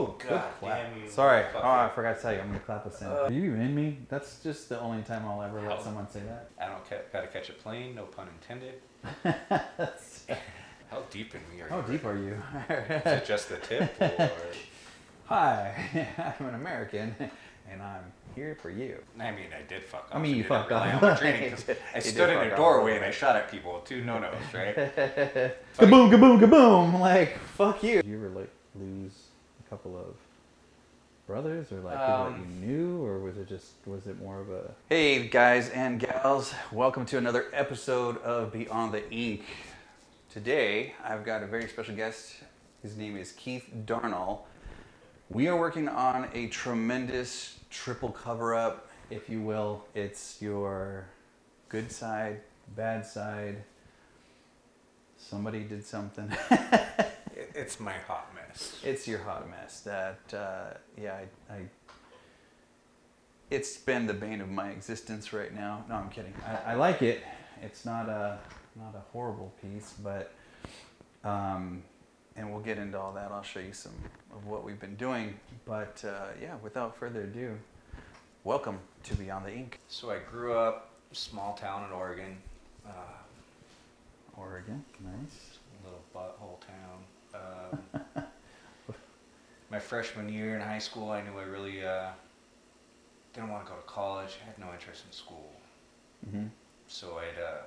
Oh, good God clap. you, Sorry. Oh, I forgot to tell you. I'm gonna clap us in. Uh, Are you in me? That's just the only time I'll ever let someone say that. I don't ca- gotta catch a plane, no pun intended. How deep in me are you? How deep are you? Is it just the tip or? Hi, I'm an American, and I'm here for you. I mean, I did fuck up. I mean, you fucked rely up. training I stood in a doorway and I shot at people. with Two no nos, right? Kaboom, kaboom, kaboom! Like, fuck you. Did you ever like lose couple of brothers or like people that Um, you knew, or was it just was it more of a? Hey guys and gals, welcome to another episode of Beyond the Ink. Today I've got a very special guest. His name is Keith Darnall. We are working on a tremendous triple cover up, if you will. It's your good side, bad side. Somebody did something. It's my hot mess. It's your hot mess that, uh, yeah, I, I. It's been the bane of my existence right now. No, I'm kidding. I, I like it. It's not a not a horrible piece, but um, and we'll get into all that. I'll show you some of what we've been doing. But uh, yeah, without further ado, welcome to Beyond the Ink, So I grew up small town in Oregon, uh, Oregon. Nice. little butthole town. Um, my freshman year in high school, I knew I really uh, didn't want to go to college. I had no interest in school. hmm So I'd uh,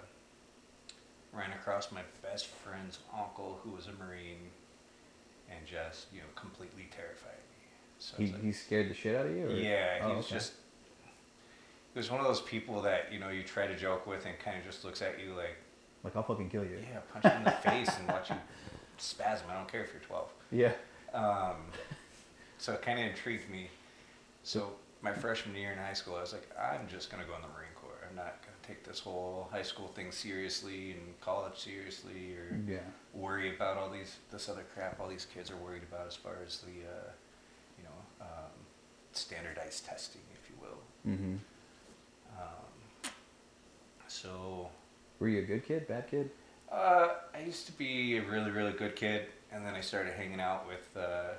ran across my best friend's uncle who was a Marine and just, you know, completely terrified me. So He, like, he scared the shit out of you. Or? yeah, he Oh, was okay. just. He was one of those people that you know you try to joke with and kind of just looks at you like, like I'll fucking kill you. yeah, punch you in the face and watch you spasm. I don't care if you're 12. Yeah. Um, so it kind of intrigued me. So my freshman year in high school, I was like, I'm just gonna go in the Marine Corps. I'm not gonna take this whole high school thing seriously and college seriously, or Yeah. worry about all these this other crap all these kids are worried about as far as the uh, you know um, standardized testing, if you will. Mm-hmm. Um, so Were you a good kid, bad kid? Uh, I used to be a really really good kid, and then I started hanging out with uh,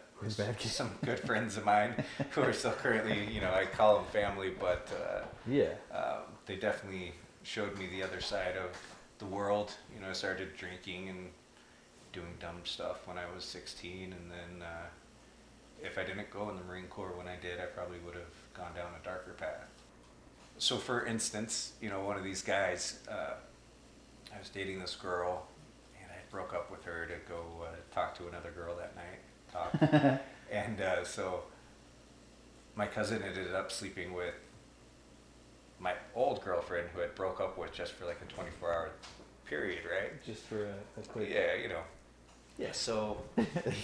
some good friends of mine who are still currently you know I call them family, but uh, Yeah. um, they definitely showed me the other side of the world. You know, I started drinking and doing dumb stuff when I was 16, and then uh, if I didn't go in the Marine Corps when I did, I probably would have gone down a darker path. So, for instance, you know, one of these guys, uh, I was dating this girl, and I broke up with her to go uh, talk to another girl that night. Talk. and uh, so my cousin ended up sleeping with my old girlfriend who had broke up with just for like a 24 hour period, right? Just for a, a quick. Yeah, you know. Yeah. So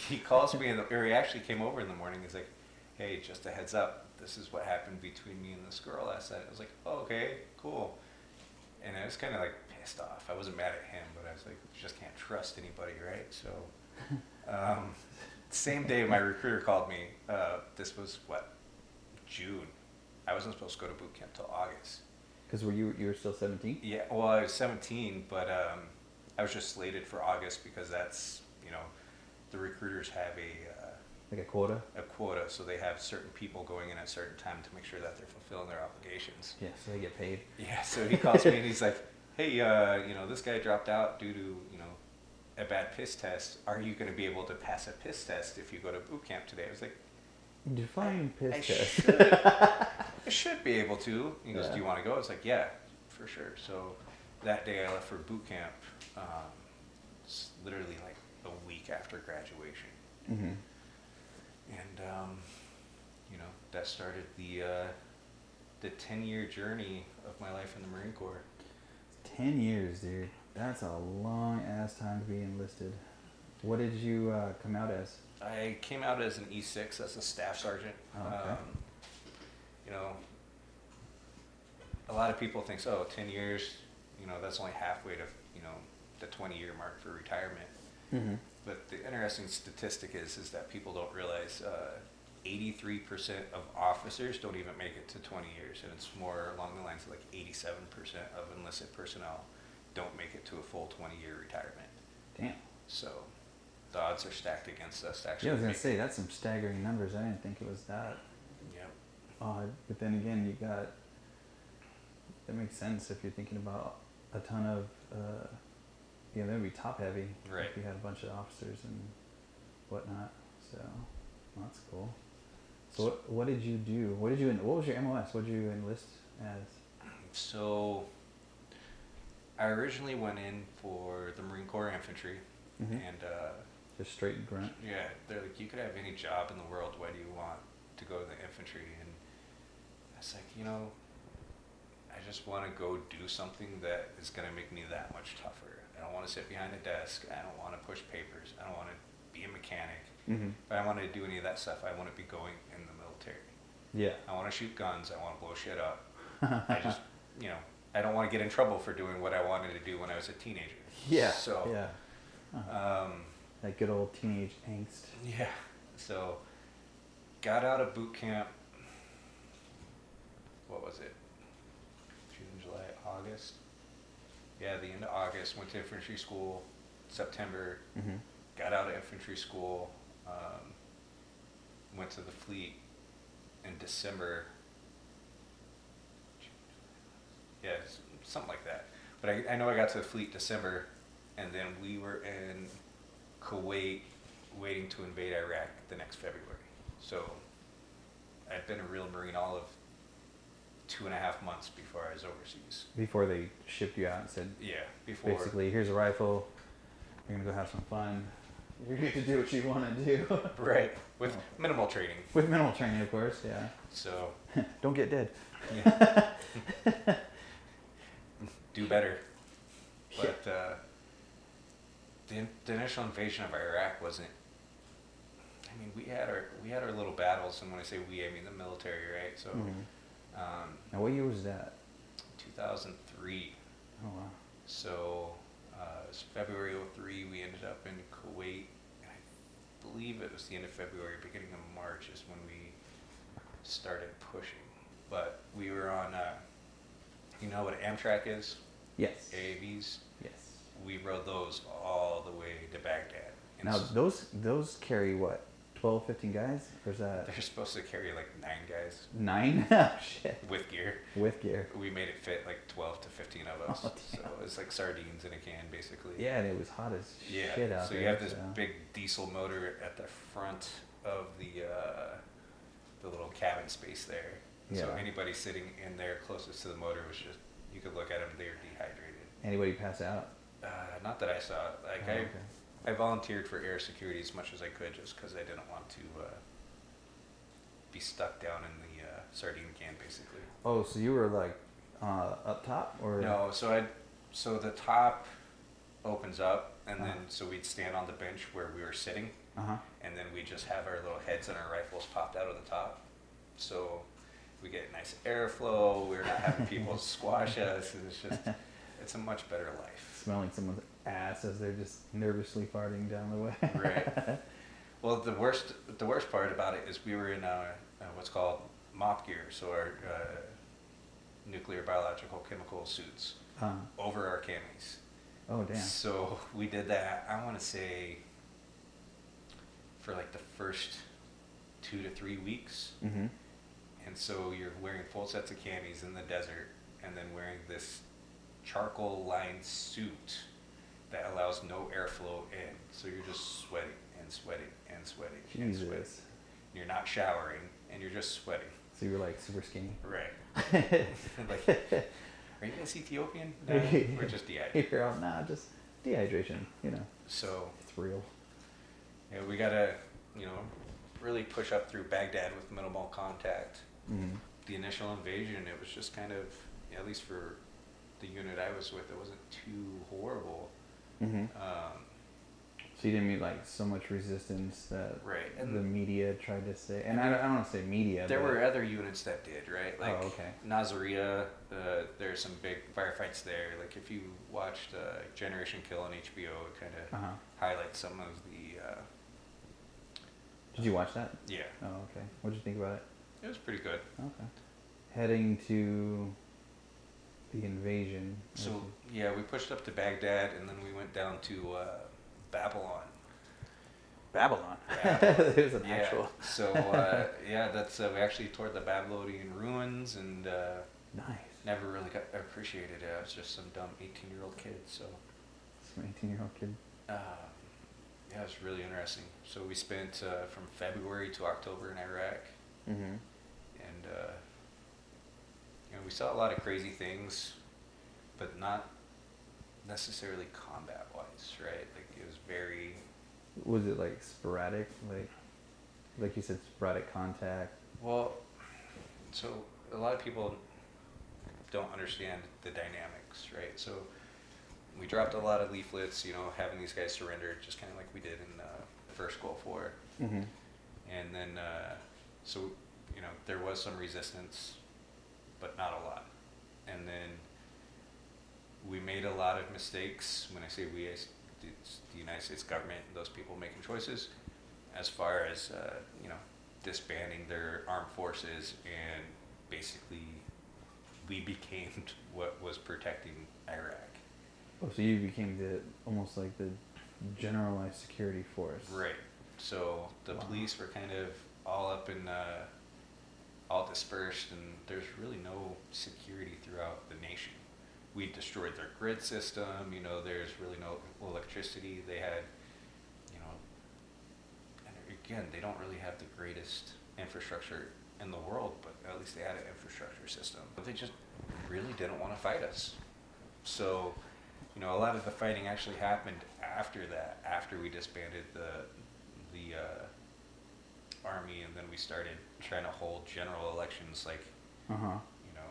he calls me, in the, or he actually came over in the morning. He's like, "Hey, just a heads up. This is what happened between me and this girl last night." I was like, oh, "Okay, cool." And I was kind of like pissed off. I wasn't mad at him, but I was like, "You just can't trust anybody, right?" So, um, same day my recruiter called me. Uh, this was what June. I wasn't supposed to go to boot camp till August. Because were you you were still seventeen? Yeah, well, I was 17, but um, I was just slated for August because that's, you know, the recruiters have a, uh, Like a quota? a quota, so they have certain people going in at a certain time to make sure that they're fulfilling their obligations. Yeah. So they get paid. Yeah, so he calls me and he's like, hey, uh, you know, this guy dropped out due to, you know, a bad piss test. Are you going to be able to pass a piss test if you go to boot camp today? I was like, Define piss I test. should, I should be able to. He goes, Yeah. "Do you want to go?" I was like, "Yeah, for sure." So that day I left for boot camp. Um, it's literally like a week after graduation, hmm and um, you know that started the uh, the ten year journey of my life in the Marine Corps. Ten years, dude. That's a long ass time to be enlisted. What did you uh, come out as? I came out as an E6 as a staff sergeant. Oh, okay. um, you know, a lot of people think, oh, 10 years, you know, that's only halfway to, you know, the 20 year mark for retirement. Mm-hmm. But the interesting statistic is, is that people don't realize uh, 83% of officers don't even make it to 20 years. And it's more along the lines of like 87% of enlisted personnel don't make it to a full 20 year retirement. Damn. So, the odds are stacked against us. Actually, yeah, I was gonna say that's some staggering numbers. I didn't think it was that Yep. odd. But then again, you got that makes sense if you're thinking about a ton of uh, yeah, that would be top heavy. Right. If you had a bunch of officers and whatnot. So well, that's cool. So what, what did you do? What did you what was your MOS? What did you enlist as? So, I originally went in for the Marine Corps Infantry, Mhm. and uh, Just straight grunt. yeah, they're like, you could have any job in the world. Why do you want to go to the infantry? And I was like, you know, I just want to go do something that is going to make me that much tougher. I don't want to sit behind a desk. I don't want to push papers. I don't want to be a mechanic. Mm-hmm. If I want to do any of that stuff, I want to be going in the military. Yeah. I want to shoot guns. I want to blow shit up. I just, you know, I don't want to get in trouble for doing what I wanted to do when I was a teenager. Yeah. So, yeah. Uh-huh. um, that good old teenage angst. yeah. So, got out of boot camp. What was it? June, July, August. Yeah, the end of August. Went to infantry school. September. Mm-hmm. Got out of infantry school. Um, went to the fleet in December. Yeah, something like that. But I, I know I got to the fleet December, and then we were in Kuwait waiting to invade Iraq the next February. So I'd been a real Marine all of two and a half months before I was overseas. Before they shipped you out and said, Yeah, before. basically, here's a rifle. You're gonna go have some fun. You're gonna get to do what you want to do Right, with minimal training. with minimal training, of course. Yeah. So Don't get dead. yeah. do better. But uh, the, the initial invasion of Iraq wasn't. I mean, we had our we had our little battles, and when I say we, I mean the military, right? So, Mhm. um, Now, what year was that? 2003. Oh wow. So, was February 03, we ended up in Kuwait. And I believe it was the end of February, beginning of March is when we started pushing. But we were on, uh, you know what Amtrac is? Yes. AAVs. Yes. We rode those all the way to Baghdad. And Now those those carry what? 12, 15 guys, or is that they're supposed to carry like nine guys nine? oh shit. with gear. With gear. We made it fit like 12 to 15 of us. Oh, so it's like sardines in a can, basically. Yeah, and it was hot as Yeah. shit out so there. you have this so- big diesel motor at the front of the uh, the little cabin space there. Yeah. So anybody sitting in there closest to the motor was just you could look at them; they were dehydrated. Anybody pass out? Uh, not that I saw. Like Oh, I, okay. I volunteered for air security as much as I could, just because I didn't want to uh, be stuck down in the uh, sardine can, basically. Oh, so you were like uh, up top, or No, so I, so the top opens up, and then Uh-huh. so we'd stand on the bench where we were sitting, Uh huh. and then we just have our little heads and our rifles popped out of the top. So we get nice airflow. We're not having people squash us. and It's just, it's a much better life. Smelling someone's ass as they're just nervously farting down the way. Right. Well, the worst, the worst part about it is we were in uh, uh, what's called MOPP gear, so our uh, nuclear, biological, chemical suits Uh, over our camis. oh damn. So we did that. I want to say for like the first two to three weeks. Mm-hmm. And so you're wearing full sets of camis in the desert and then wearing this charcoal lined suit that allows no airflow in. So you're just sweating and sweating and sweating and sweating. You're not showering and you're just sweating. So you're like super skinny. Right. like, are you guys Ethiopian? No, we're just dehydrated. You're all nah, just dehydration. You know, So it's real. yeah, we gotta, you know, really push up through Baghdad with minimal contact. Mm-hmm. the initial invasion, it was just kind of, at least for the unit I was with, it wasn't too horrible. Mm-hmm. Um, So you didn't meet like so much resistance that Right, the media tried to say, and I don't, I don't want to say media. there were other units that did, right? Like Oh, okay. Nasiriyah, uh, there's some big firefights there. Like if you watched uh, Generation Kill on HBO, it kind of Uh-huh. highlights some of the, uh, Did you watch that? yeah, Oh, okay. What did you think about it? it was pretty good. Okay. Heading to the invasion. So yeah, we pushed up to Baghdad and then we went down to uh, Babylon. Babylon. Babylon. There's an yeah. actual. so uh, yeah, that's uh, we actually toured the Babylonian ruins and uh, Nice. never really got appreciated it. I was just some dumb 18 year old kid. So Some 18 year old kid. um, yeah, it was really interesting. So we spent uh, from February to October in Iraq, Mm-hmm. and uh, you know we saw a lot of crazy things, but not necessarily combat wise, right? Like it was very Was it like sporadic? Like, like you said, sporadic contact. Well, so a lot of people don't understand the dynamics, right? So we dropped a lot of leaflets, you know, having these guys surrender, just kind of like we did in uh, the first Gulf War. Mm-hmm. And then, uh, so, you know, there was some resistance, but not a lot. And then we made a lot of mistakes. When I say we, it's the United States government, those people making choices, as far as, uh, you know, disbanding their armed forces and basically we became what was protecting Iraq. Oh, so you became the almost like the generalized security force. Right. So the Wow. police were kind of all up in, uh, all dispersed, and there's really no security throughout the nation. We destroyed their grid system. You know, there's really no electricity. They had, you know, and again, they don't really have the greatest infrastructure in the world, but at least they had an infrastructure system. But they just really didn't want to fight us. So, you know, a lot of the fighting actually happened after that, after we disbanded the the uh, army, and then we started trying to hold general elections. Like, Uh huh. you know,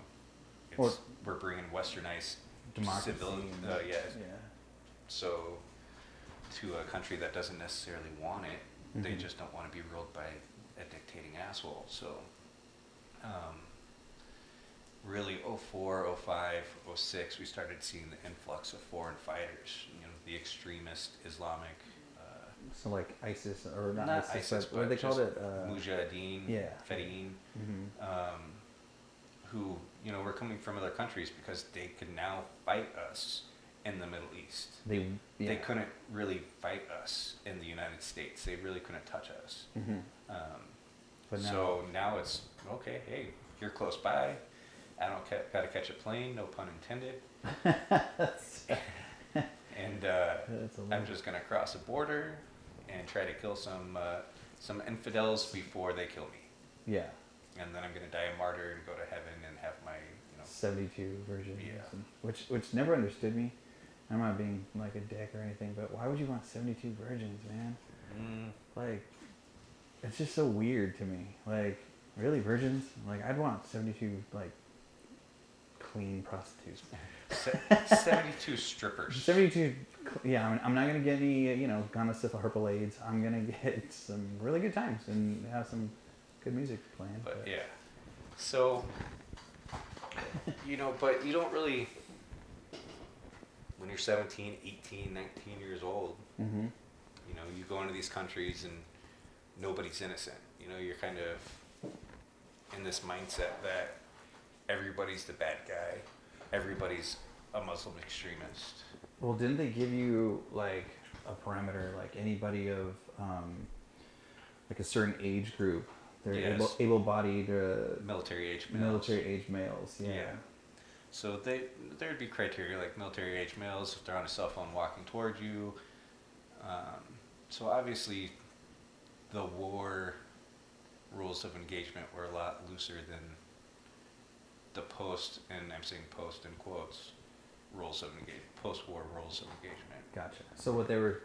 it's, Or- we're bringing westernized Democracy. civilian, and- uh, yeah, Yeah. so to a country that doesn't necessarily want it, they Mhm. just don't want to be ruled by a dictating asshole. So, um, really, 04, 05, 06, we started seeing the influx of foreign fighters. You know, the extremist Islamic, So like ISIS or not, not ISIS, ISIS, but what they called it? Uh, Mujahideen, yeah. Fedayeen, mhm. um, who you know were coming from other countries because they could now fight us in the Middle East. They yeah. They couldn't really fight us in the United States. They really couldn't touch us. Mhm. Um, But now, so now it's okay. Hey, you're close by. I don't ca- got to catch a plane. No pun intended. and uh, I'm just gonna cross a border and try to kill some uh, some infidels before they kill me. yeah, And then I'm gonna die a martyr and go to heaven and have my you know seventy-two virgins, Yeah. which which never understood me. I'm not being like a dick or anything, but why would you want seventy-two virgins, man? mm, Like, it's just so weird to me. Like, really, virgins? Like, I'd want seventy-two like clean prostitutes. se- 72 strippers. 72 yeah I'm, I'm not gonna get any uh, you know gonosyphil herpes i'm gonna get some really good times and have some good music playing But yeah. So, you know, but you don't really, when you're 17, 18, 19 years old, mm-hmm. you know, you go into these countries and nobody's innocent. You know, you're kind of in this mindset that everybody's the bad guy, everybody's a Muslim extremist. well didn't they give you like a parameter like anybody of um, like a certain age group they're Yes. able, able-bodied uh, Military age males. military age males yeah, Yeah. So they there'd be criteria like military age males if they're on a cell phone walking toward you. Um, so obviously, the war rules of engagement were a lot looser than the post, and I'm saying post in quotes, rules of engagement, post-war rules of engagement. gotcha so what they were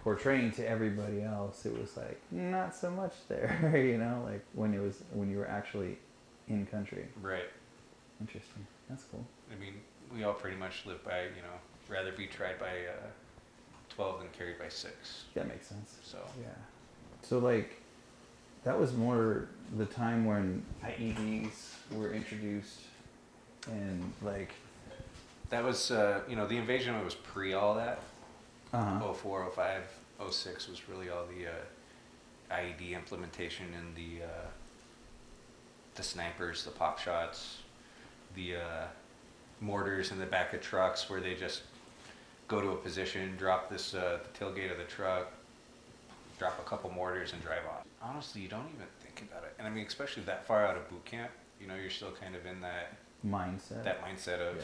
portraying to everybody else it was like not so much there you know like when it was when you were actually in country Right. interesting that's cool I mean, we all pretty much live by you know rather be tried by uh, twelve than carried by six. that makes sense So Yeah. So like, that was more the time when IEDs were introduced, and like, that was uh, you know the invasion was pre all that. uh Oh four, oh five, oh six was really all the uh, IED implementation and the uh, the snipers, the pop shots, the uh, mortars in the back of trucks where they just go to a position, drop this uh, the tailgate of the truck, drop a couple mortars and drive off. Honestly, you don't even think about it. And I mean, especially that far out of boot camp, you know, you're still kind of in that mindset. That mindset of yeah.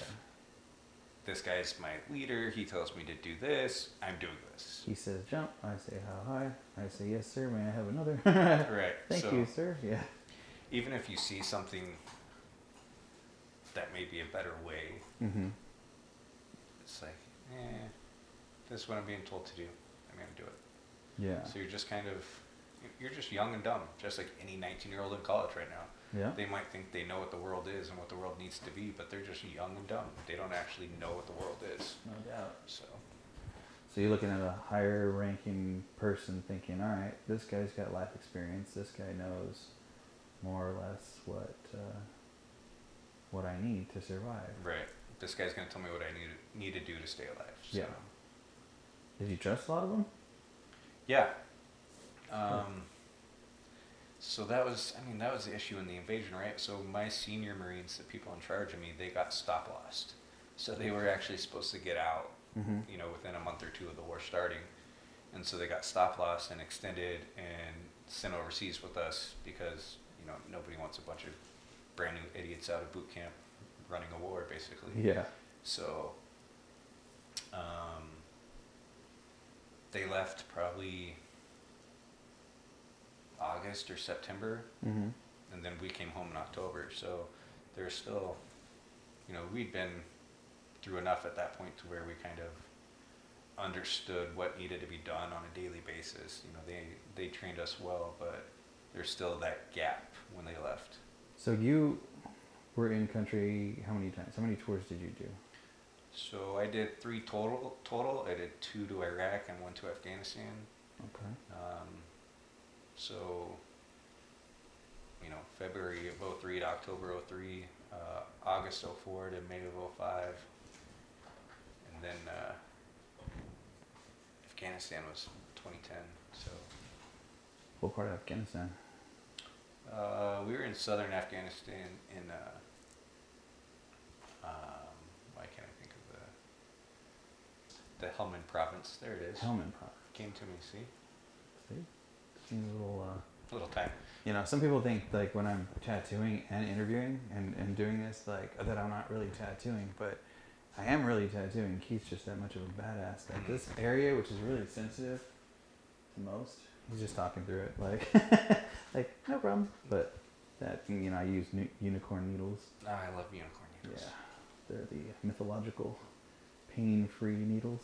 this guy's my leader. He tells me to do this. I'm doing this. He says jump. I say how high. I say yes, sir. May I have another? right. Thank so, you, sir. Yeah. Even if you see something that may be a better way, mm-hmm. it's like, eh, this is what I'm being told to do. I'm gonna do it. Yeah. So you're just kind of, you're just young and dumb, just like any 19 year old in college right now. Yeah. They might think they know what the world is and what the world needs to be, but they're just young and dumb. They don't actually know what the world is. No doubt. So. So you're looking at a higher ranking person thinking, all right, this guy's got life experience. This guy knows more or less what uh, what I need to survive. Right. This guy's gonna tell me what I need need to do to stay alive. So. Yeah. Did you trust a lot of them? Yeah. Um, so that was, I mean, that was the issue in the invasion, right? So my senior Marines, the people in charge of me, they got stop lost. So they were actually supposed to get out, mm-hmm. you know, within a month or two of the war starting. And so they got stop lost and extended and sent overseas with us because, you know, nobody wants a bunch of brand new idiots out of boot camp running a war, basically. Yeah. So, um, they left probably August or September, mm-hmm. and then we came home in October. So there's still, you know, we'd been through enough at that point to where we kind of understood what needed to be done on a daily basis. You know, they they trained us well, but there's still that gap when they left. So you were in country how many times? How many tours did you do? So I did three total. Total, I did two to Iraq and one to Afghanistan. Okay. Um, so, you know, February of 03 to October 03, uh, August 04 to May of 05. And then uh, Afghanistan was 2010. So. What part of Afghanistan? Uh, we were in southern Afghanistan in, uh, um, why can't I think of the, Helmand province. There it is. Helmand province. Came to me, see? See? Seems a little, uh, little time. You know, some people think like when I'm tattooing and interviewing and, and doing this, like that I'm not really tattooing, but I am really tattooing. Keith's just that much of a badass. Like this area, which is really sensitive to most, he's just talking through it, like, like no problem. But that you know, I use unicorn needles. Oh, I love unicorn needles. Yeah, they're the mythological pain-free needles.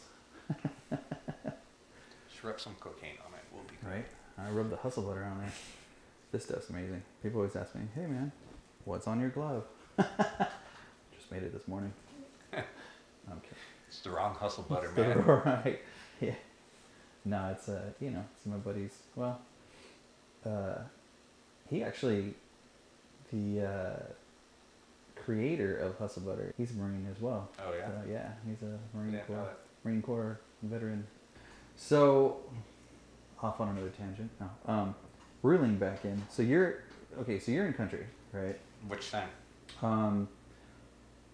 Just rub some cocaine on it. We'll be great. Right. I rub the hustle butter on there. This stuff's amazing. People always ask me, "Hey man, what's on your glove?" Just made it this morning. okay. It's the wrong hustle butter, man. right. Yeah. No, it's uh, you know, it's my buddies. Well, uh, he actually, the uh, creator of Hustle Butter, he's a Marine as well. Oh yeah. So, yeah, he's a Marine yeah, Corps Marine Corps veteran. So off on another tangent. No. Um, ruling back in. So you're okay. So you're in country, right? Which time? Um,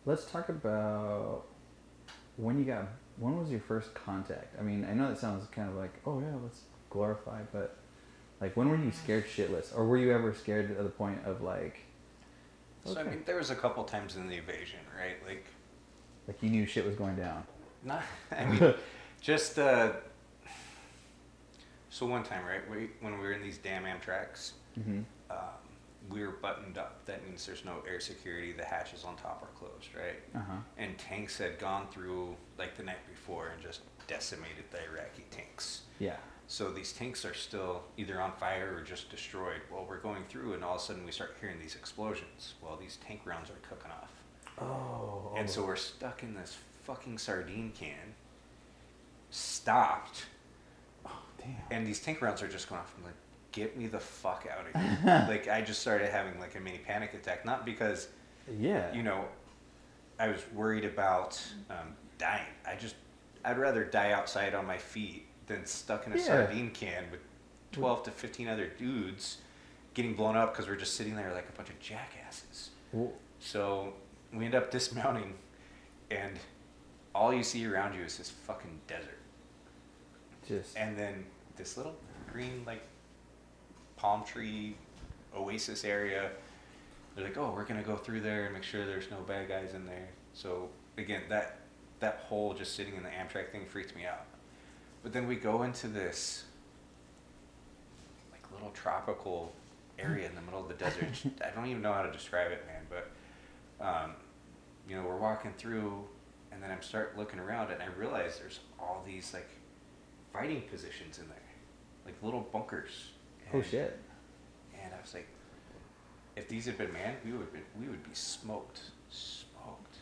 let's talk about when you got. When was your first contact? I mean, I know that sounds kind of like, oh yeah, let's glorify, but like, when were you scared shitless, or were you ever scared to the point of like? Okay. So I mean, there was a couple times in the invasion, right? Like, like you knew shit was going down. Not. I mean, just uh, so one time, right, we, when we were in these damn Amtracs, mm-hmm. um, we were buttoned up. That means there's no air security. The hatches on top are closed, right? Uh-huh. And tanks had gone through like the night before and just decimated the Iraqi tanks. Yeah. So these tanks are still either on fire or just destroyed. Well, we're going through, and all of a sudden we start hearing these explosions. Well, these tank rounds are cooking off. Oh. And so we're stuck in this fucking sardine can, stopped Damn. And these tank rounds are just going off. I'm like, get me the fuck out of here. like, I just started having like a mini panic attack. Not because, yeah, you know, I was worried about um, dying. I just, I'd rather die outside on my feet than stuck in a yeah. sardine can with mm. 12 to 15 other dudes getting blown up because we're just sitting there like a bunch of jackasses. Well, so we end up dismounting, and all you see around you is this fucking desert. Just and then this little green like palm tree oasis area. They're like, oh, we're gonna go through there and make sure there's no bad guys in there. So again, that that whole just sitting in the Amtrac thing freaked me out. But then we go into this like little tropical area in the middle of the desert. I don't even know how to describe it, man. But um, you know, we're walking through, and then I'm start looking around, and I realize there's all these like fighting positions in there, like little bunkers. Oh shit! And I was like, if these had been manned, we would be, we would be smoked, smoked.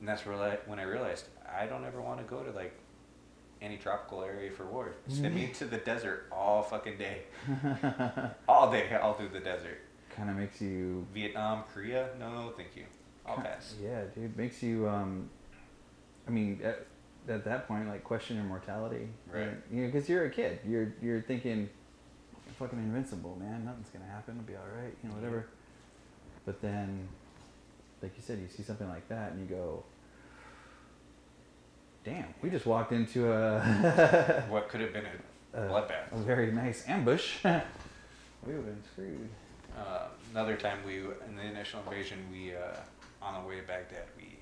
And that's where I, when I realized I don't ever want to go to like any tropical area for war. Send me to the desert all fucking day, all day. I'll do the desert. Kind of makes you Vietnam, Korea. No, thank you. I'll pass. Yeah, dude, makes you. Um, I mean, at, at that point, like question your mortality, right? You know, because you're a kid. You're you're thinking, fucking invincible, man. Nothing's gonna happen. It'll be all right. You know, whatever. But then, like you said, you see something like that, and you go, "Damn, we just walked into a what could have been a, a bloodbath, a very nice ambush. we would have been screwed." Uh, another time, we in the initial invasion, we uh, on the way to Baghdad, we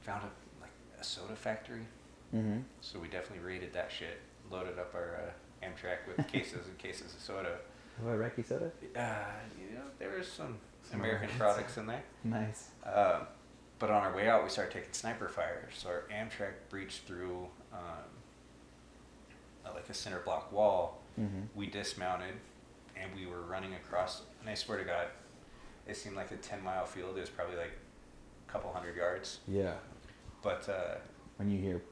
found a like a soda factory. Mm-hmm. So we definitely raided that shit. Loaded up our uh, Amtrac with cases and cases of soda. What Iraqi soda? Uh, you know, there was some, some American products in there. Nice. Uh, but on our way out, we started taking sniper fire. So our Amtrac breached through um, like a center block wall. Mm-hmm. We dismounted, and we were running across. And I swear to God, it seemed like a ten mile field. It was probably like a couple hundred yards. Yeah. But uh, when you hear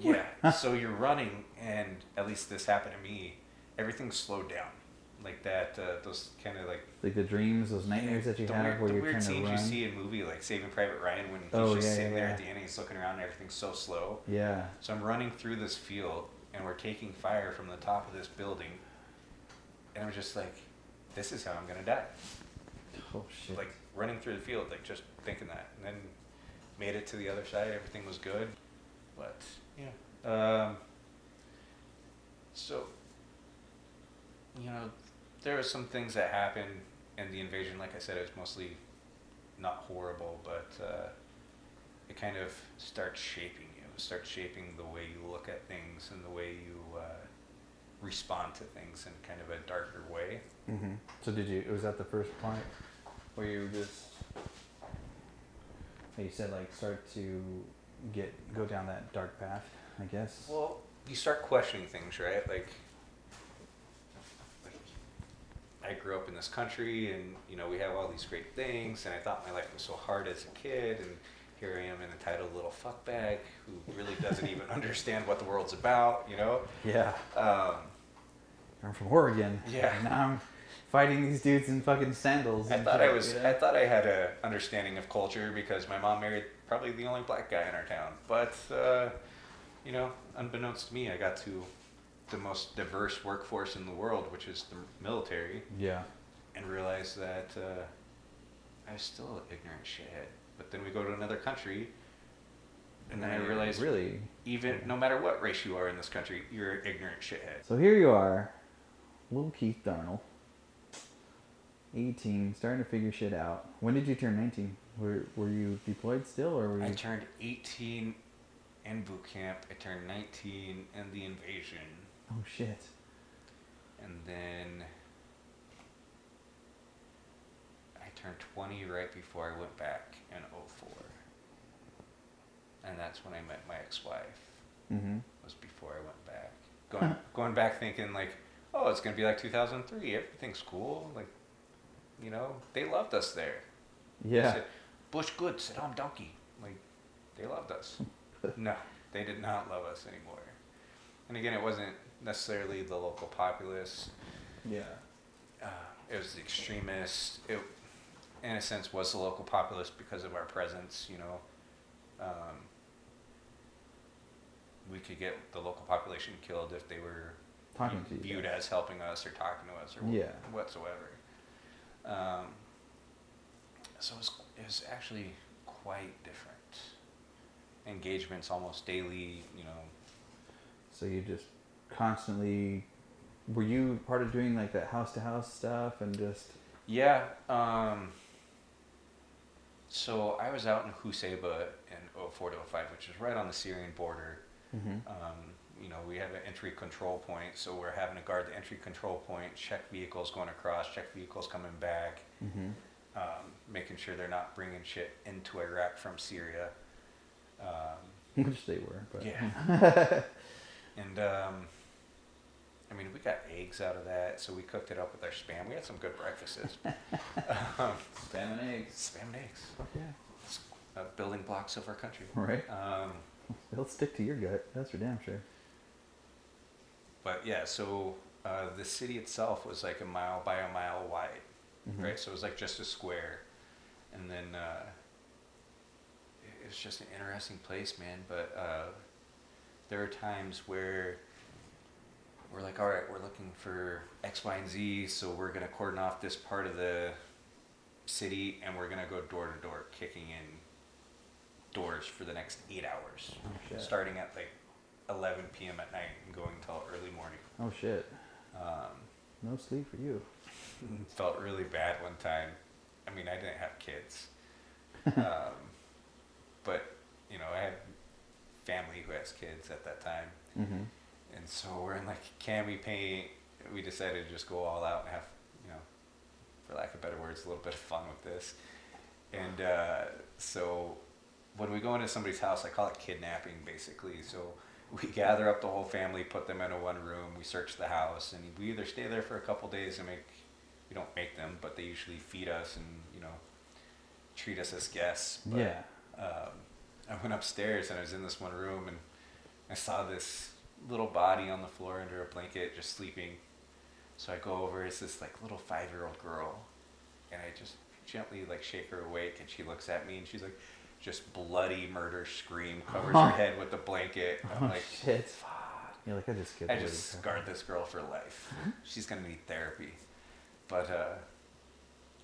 yeah so you're running and at least this happened to me everything slowed down like that uh, those kind of like like the dreams those nightmares that you the have weird, where the you're weird trying to scenes run? you see in movie like saving private ryan when he's Oh, just yeah, sitting yeah, there at the end and he's looking around and everything's so slow. Yeah. So i'm running through this field and we're taking fire from the top of this building and i'm just like this is how i'm gonna die. Oh shit. Like running through the field like just thinking that. And then made it to the other side everything was good. But yeah. Um, so you know there are some things that happen in the invasion like i said it was mostly not horrible but uh, it kind of starts shaping you it starts shaping the way you look at things and the way you uh, respond to things in kind of a darker way mm-hmm. so did you was that the first point where you just you said like start to get go down that dark path i guess Well, you start questioning things, right? Like, like, I grew up in this country, and you know we have all these great things, and I thought my life was so hard as a kid, and here I am, an entitled little fuckbag who really doesn't even understand what the world's about, you know? yeah Um, i'm from oregon Yeah. and now i'm fighting these dudes in fucking sandals I thought I was, you know? I thought I had a understanding of culture because my mom married probably the only black guy in our town, but uh, you know, unbeknownst to me, I got to the most diverse workforce in the world, which is the military. yeah and realize that uh, I was still an ignorant shithead. But then we go to another country, and then I realize really even no matter what race you are in this country, you're an ignorant shithead. So here you are, little Keith Darnell, 18, starting to figure shit out. When did you turn 19? Were, were you deployed still, or were you? I turned 18 in boot camp. I turned 19 in the invasion, oh shit! and then I turned 20 right before I went back in 04. And that's when I met my ex-wife. Mm-hmm. was before I went back. Going going back thinking like, oh, it's gonna be like 2003. Everything's cool. Like, you know, they loved us there. Yeah. said, Bush good, Saddam donkey. Like, they loved us. no, they did not love us anymore. And again, it wasn't necessarily the local populace. Yeah. Uh, it was the extremists. It, in a sense, was the local populace because of our presence. You know, um, we could get the local population killed if they were Talking to you. viewed as helping us or talking to us or Yeah. whatsoever. Um, so it was, it was actually quite different. Engagements almost daily, you know. So you just constantly were you part of doing like that house to house stuff and just? Yeah. Um, so I was out in Husaybah in 04 to 05, which is right on the Syrian border. Mm-hmm. Um, you know, we have an entry control point, so we're having to guard the entry control point, check vehicles going across, check vehicles coming back, Mm-hmm. um, making sure they're not bringing shit into Iraq from Syria. Um, Which they were, but Yeah. and um, I mean, we got eggs out of that, so we cooked it up with our spam. We had some good breakfasts. um, Spam and eggs. spam and eggs, yeah. Uh, building blocks of our country. Right. Um, They'll stick to your gut. That's for damn sure. but yeah, so uh, the city itself was like a mile by a mile wide, Mhm. right? So it was like just a square, and then uh, it was just an interesting place, man. But uh, there are times where we're like, all right, we're looking for X, Y, and Z, so we're gonna cordon off this part of the city, and we're gonna go door to door, kicking in doors for the next eight hours, Oh starting at like 11 p.m. at night and going till early morning. Oh shit. Um, No sleep for you. felt really bad one time. I mean, I didn't have kids, um, but you know, I had family who has kids at that time, Mm-hmm. And so we're in like cami paint. We decided to just go all out and have, you know, for lack of better words, a little bit of fun with this. And uh, so when we go into somebody's house, I call it kidnapping, basically. So we gather up the whole family, put them in a one room, we search the house, and we either stay there for a couple days and make, we don't make them, but they usually feed us and you know, treat us as guests. But, Yeah. um, I went upstairs and I was in this one room and I saw this little body on the floor under a blanket just sleeping. So I go over, it's this like little five year old girl and I just gently like shake her awake and she looks at me and she's like just bloody murder scream, covers her head with the blanket. I'm Oh like, shit. fuck. Yeah, like I just skipped. I just scarred this girl for life. She's gonna need therapy. But uh,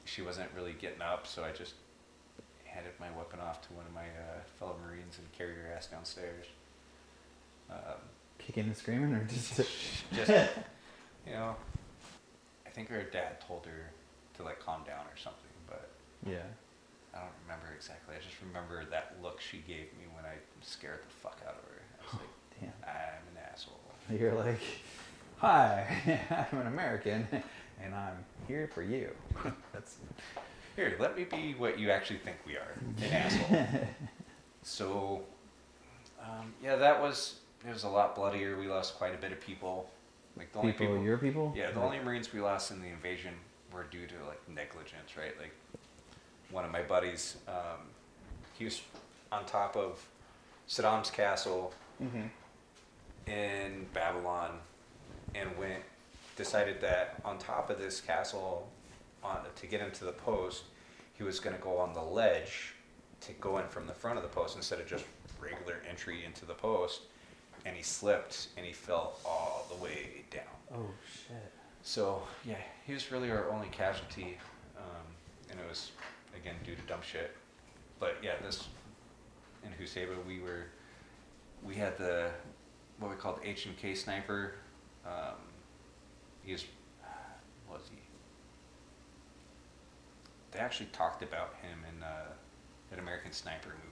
she wasn't really getting up, so I just handed my weapon off to one of my uh, fellow Marines and carried her ass downstairs. Um, Kicking and screaming, or just. just, you know, I think her dad told her to like calm down or something, but yeah. I don't remember exactly. I just remember that look she gave me when I scared the fuck out of her. I was like, Damn. I'm an asshole. You're like, hi, I'm an American, and I'm here for you. That's. Here, let me be what you actually think we are, an asshole. So, um, yeah, that was it was a lot bloodier. We lost quite a bit of people. Like the only people, people, your people. yeah, the only Marines we lost in the invasion were due to like negligence, right? Like one of my buddies, um, he was on top of Saddam's castle Mm-hmm. in Babylon, and went decided that on top of this castle, on to get into the post, he was going to go on the ledge to go in from the front of the post instead of just regular entry into the post, and he slipped and he fell all the way down. Oh shit. So yeah, he was really our only casualty, um, and it was again due to dumb shit. But yeah, this in Husaybah we were we had the what we called H and K sniper. Um, he was what was he? They actually talked about him in uh, an American Sniper movie.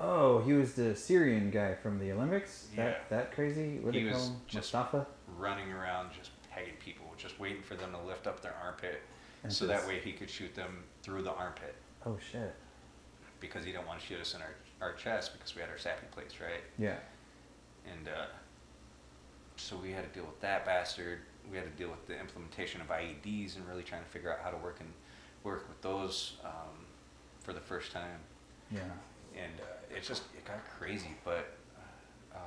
Oh, he was the Syrian guy from the Olympics. Yeah. That that crazy. What He was just- Mustafa. running around just pegging people, just waiting for them to lift up their armpit, And so just- that way he could shoot them through the armpit. Oh shit. because he didn't want to shoot us in our, our chest because we had our SAPI plates, right? Yeah. And uh, so we had to deal with that bastard. We had to deal with the implementation of IEDs and really trying to figure out how to work and work with those um, for the first time. Yeah. And uh, it just it got crazy, but uh,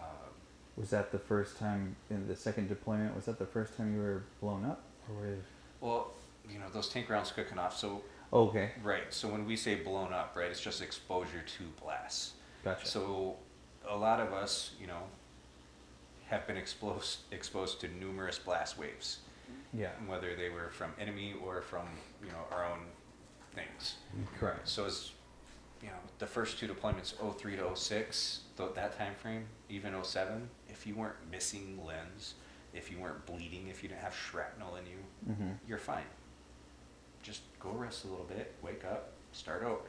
Was that the first time in the second deployment? Was that the first time you were blown up, or was? well, you know those tank rounds cooking off. So Oh, okay. right, so when we say blown up, right, it's just exposure to blasts. Gotcha. So, a lot of us, you know, have been exposed exposed to numerous blast waves, yeah. whether they were from enemy or from you know our own things. Correct. So, as you know, the first two deployments, 03 to 06, th- that time frame, even 07, if you weren't missing limbs, if you weren't bleeding, if you didn't have shrapnel in you, Mm-hmm. you're fine. Just go rest a little bit, wake up, start over.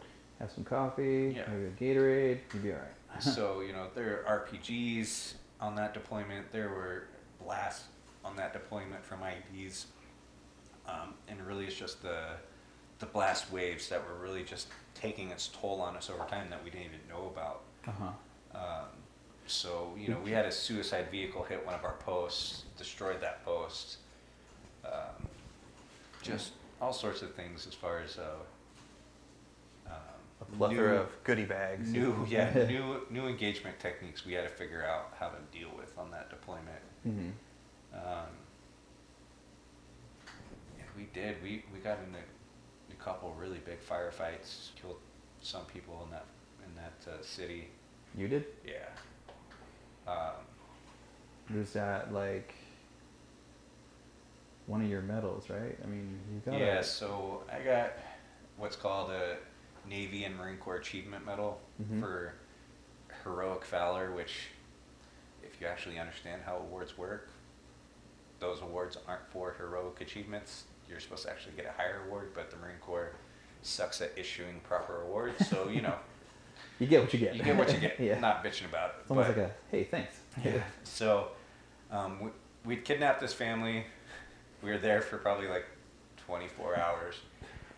Have some coffee, Yeah. maybe a Gatorade, you'll be all right. so you know there are RPGs on that deployment. There were blasts on that deployment from IEDs, um, and really it's just the the blast waves that were really just taking its toll on us over time that we didn't even know about. Uh-huh. Um, so you know we had a suicide vehicle hit one of our posts, destroyed that post. Um, just all sorts of things as far as uh, um, A plethora new- of goodie bags. new yeah new new engagement techniques we had to figure out how to deal with on that deployment Mm-hmm. um, and we did we we got into a couple really big firefights killed some people in that in that uh, city You did? yeah um, Was that like one of your medals, right? I mean, you got yeah so i got what's called a navy and marine corps achievement medal Mhm. for heroic valor which if you actually understand how awards work those awards aren't for heroic achievements you're supposed to actually get a higher award but the marine corps sucks at issuing proper awards so you know You get what you get. you get what you get yeah. not bitching about it it's almost like a hey, thanks. yeah. So, um, we, we'd kidnapped this family. We were there for probably like 24 hours.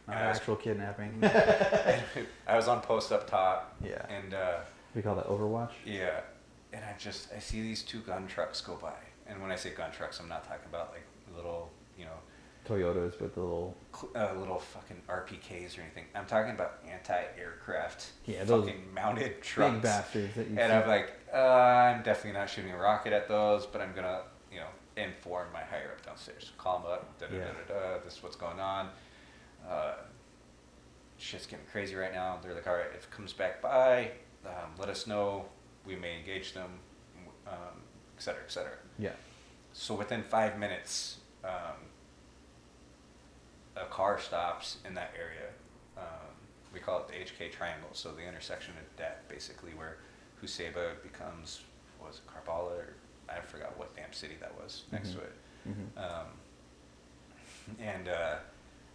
Not And I was, actual kidnapping. I was on post up top. Yeah. And uh, we call that Overwatch. yeah, and I just I see these two gun trucks go by. And when I say gun trucks, I'm not talking about like little, you know, Toyotas with the little uh, little fucking RPKs or anything. I'm talking about anti-aircraft, Yeah, those fucking mounted trucks. big bastards that you And. I'm like, uh, I'm definitely not shooting a rocket at those, but I'm gonna, you know, inform my higher up downstairs. Call them up. Da da da da. This is what's going on. Uh, shit's getting crazy right now. They're like, all right, if it comes back by, um, let us know. We may engage them, um, et cetera, et cetera. yeah. So within five minutes, um, a car stops in that area. Um, we call it the HK Triangle, so the intersection of death, basically, where Husaybah becomes was it Karabilah or I forgot what damn city that was next to Mhm. it. hmm Um, and uh,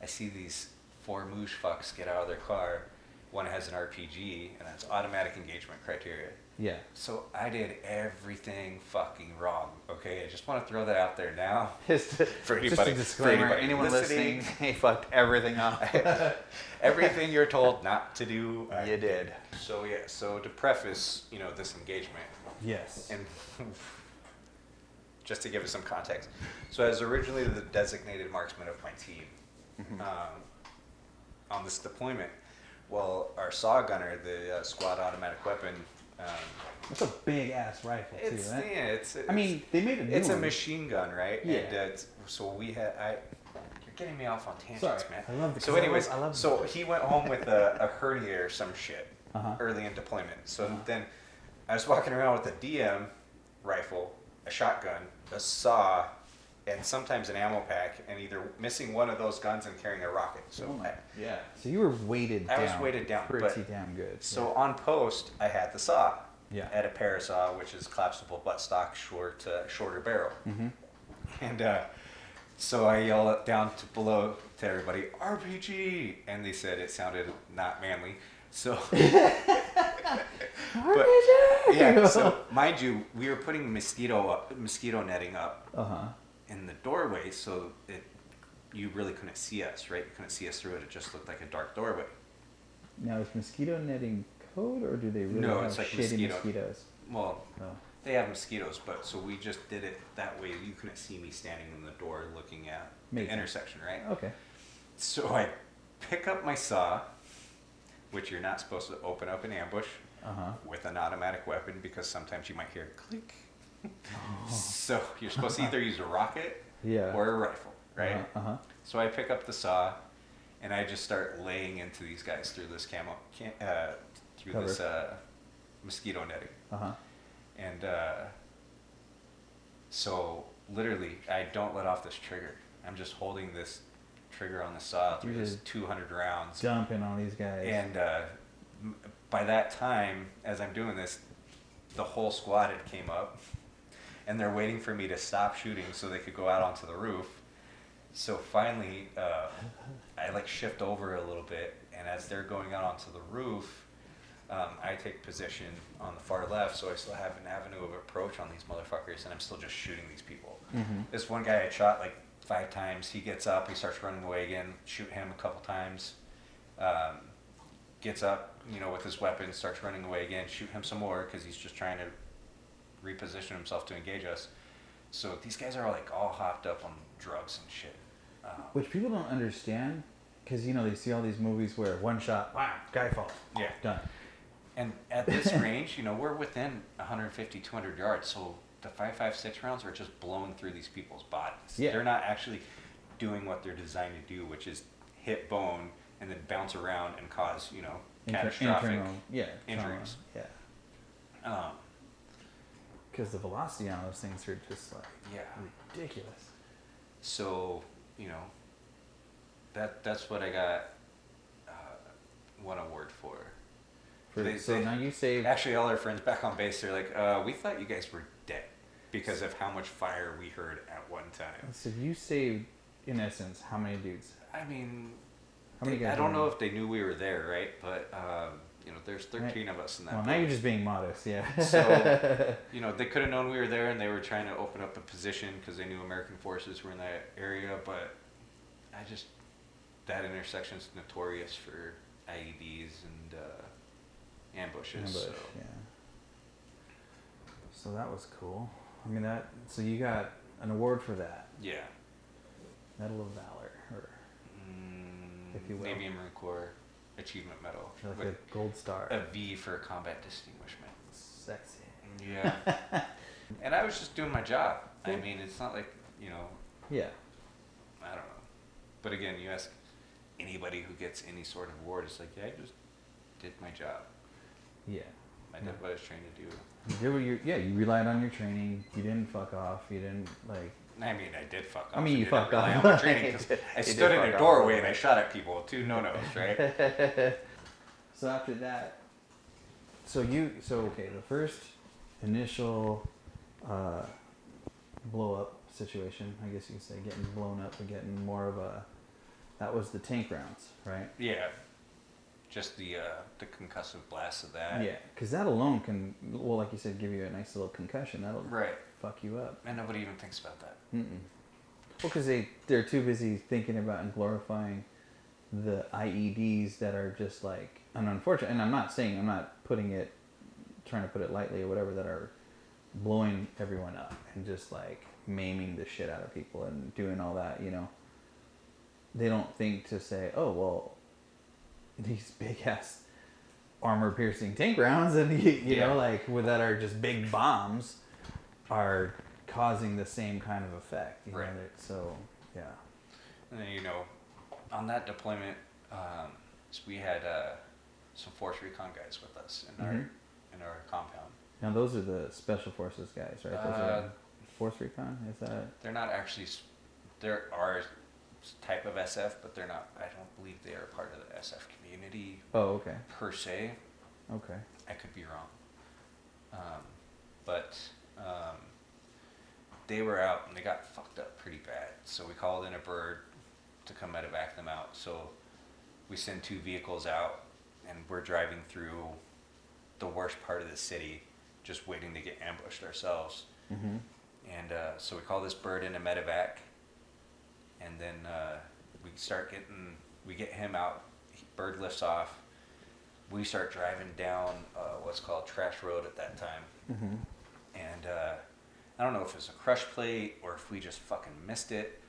I see these four moosh fucks get out of their car. One has an RPG, and that's automatic engagement criteria. Yeah. So I did everything fucking wrong. Okay, I just want to throw that out there now. Just, For just anybody- a for anybody anyone listening. listening, he fucked everything up. everything you're told not to do, I You did. So yeah, so to preface, you know, this engagement, yes. and just to give us some context, so I was originally the designated marksman of my team Mhm. um, on this deployment. Well, our saw gunner, the uh, squad automatic weapon, um, That's a big ass rifle too, it's, right? yeah, it's, it's I mean, they made a new it's a machine gun, right? Yeah. And, uh, it's, so we had I. You're getting me off on tangents, Sorry, man. I love the- So, 'cause I anyways, I love so he went home with a, a hernia or some shit Uh-huh. early in deployment. So Uh-huh. then I was walking around with a DM rifle, a shotgun, a saw, and sometimes an ammo pack, and either missing one of those guns and carrying a rocket. So Oh my- I, yeah. So you were weighted I down. was weighted down, Pretty but- damn good. so on post, I had the saw. Yeah. At had a Para SAW, which is collapsible buttstock, short, uh, shorter barrel. yeah. hmm And uh, so I yell it down to below to everybody, RPG, and they said it sounded not manly. So, but yeah. So mind you, we were putting mosquito up, mosquito netting up Uh huh. In the doorway, so it you really couldn't see us, right? You couldn't see us through it. It just looked like a dark doorway. Now is mosquito netting code, or do they really No, have it's like shitty mosquito. mosquitoes? Well, Oh. they have mosquitoes, but so we just did it that way. You couldn't see me standing in the door looking at Makes the sense. intersection, right? Okay. So I pick up my saw, which you're not supposed to open up an ambush Uh huh. with an automatic weapon because sometimes you might hear click. So you're supposed to either use a rocket Yeah. or a rifle, right? Uh huh. So I pick up the saw, and I just start laying into these guys through this camo, can, uh, through this uh, mosquito netting, Uh huh. and uh, so literally I don't let off this trigger. I'm just holding this trigger on the saw through this 200 rounds. Dumping on these guys. And uh, by that time, as I'm doing this, the whole squad had came up, and they're waiting for me to stop shooting so they could go out onto the roof. So finally, uh, I like shift over a little bit, and as they're going out onto the roof, um, I take position on the far left, so I still have an avenue of approach on these motherfuckers, and I'm still just shooting these people. Mm-hmm. This one guy I shot like five times. He gets up, he starts running away again. Shoot him a couple times. Um, gets up, you know, with his weapon, starts running away again. Shoot him some more because he's just trying to reposition himself to engage us. So these guys are like all hopped up on drugs and shit. Um, Which people don't understand, because you know they see all these movies where one shot, wow, guy falls, Yeah. done. And at this range, you know, we're within 150, 200 yards. So the 5.56 rounds are just blowing through these people's bodies. Yeah. They're not actually doing what they're designed to do, which is hit bone and then bounce around and cause, you know, Inter- catastrophic. yeah, injuries. trauma, Yeah, Um, because the velocity on those things are just like yeah. ridiculous. So, you know, that that's what I got uh, one award for. For, They- so they- now you saved. Actually, all our friends back on base, they're like, uh, we thought you guys were dead because of how much fire we heard at one time. So you saved, in essence, how many dudes? I mean, How many they- guys I don't know if they knew we were there, right? But um, you know, there's 13 of us in that. Well, now you're just being modest, yeah. So- you know, they could have known we were there, and they were trying to open up a position because they knew American forces were in that area. But I just that intersection's notorious for IEDs and uh, ambushes. Ambush, so. yeah. So that was cool. I mean that. So you got an award for that, Yeah. Medal of Valor, or Mm, If you will. Navy and Marine Corps Achievement Medal like with a gold star. a V for combat distinguishment. Sexy. Yeah. and I was just doing my job. I mean, it's not like, you know, Yeah. I don't know. But again, you ask anybody who gets any sort of award, it's like, yeah, I just did my job. Yeah. I did Yeah. what I was trained to do. You did what you yeah, you relied on your training. You didn't fuck off. You didn't like. I mean, I did fuck up. I mean, you didn't fucked rely off. on my training 'cause I stood in a doorway and I shot at people. Two no-nos, right? so after that, so you so okay, the first initial uh, blow up situation, I guess you could say, getting blown up and getting more of a that was the tank rounds, right? yeah. Just the uh, the concussive blast of that. Yeah, because that alone can, well, like you said, give you a nice little concussion. That'll Right. Fuck you up. And nobody even thinks about that. Mm-mm. Well, because they they're too busy thinking about and glorifying the IEDs that are just like, and unfortunate. And I'm not saying I'm not putting it, trying to put it lightly or whatever, that are blowing everyone up and just like maiming the shit out of people and doing all that. You know, they don't think to say, oh well, these big ass armor piercing tank rounds and you, you Yeah. know like with that are just big bombs are causing the same kind of effect. You Right. that- so yeah. And then, you know, on that deployment, um, so we had uh, some Force Recon guys with us in our Mhm. in our compound. Now those are the special forces guys, right? Those Uh, are force recon. Is that? They're not actually. There are type of SF, but they're not. I don't believe they are part of the SF community Oh, okay. per se. Okay. I could be wrong. Um, but um, they were out and they got fucked up pretty bad. So we called in a bird to come out and medevac them out. So we send two vehicles out and we're driving through the worst part of the city, just waiting to get ambushed ourselves. Mm-hmm. And uh, so we call this bird in a medevac, and then uh, we start getting, we get him out. Bird lifts off. We start driving down uh, what's called Trash Road at that time, Mm-hmm. And uh, I don't know if it's a crush plate or if we just fucking missed it,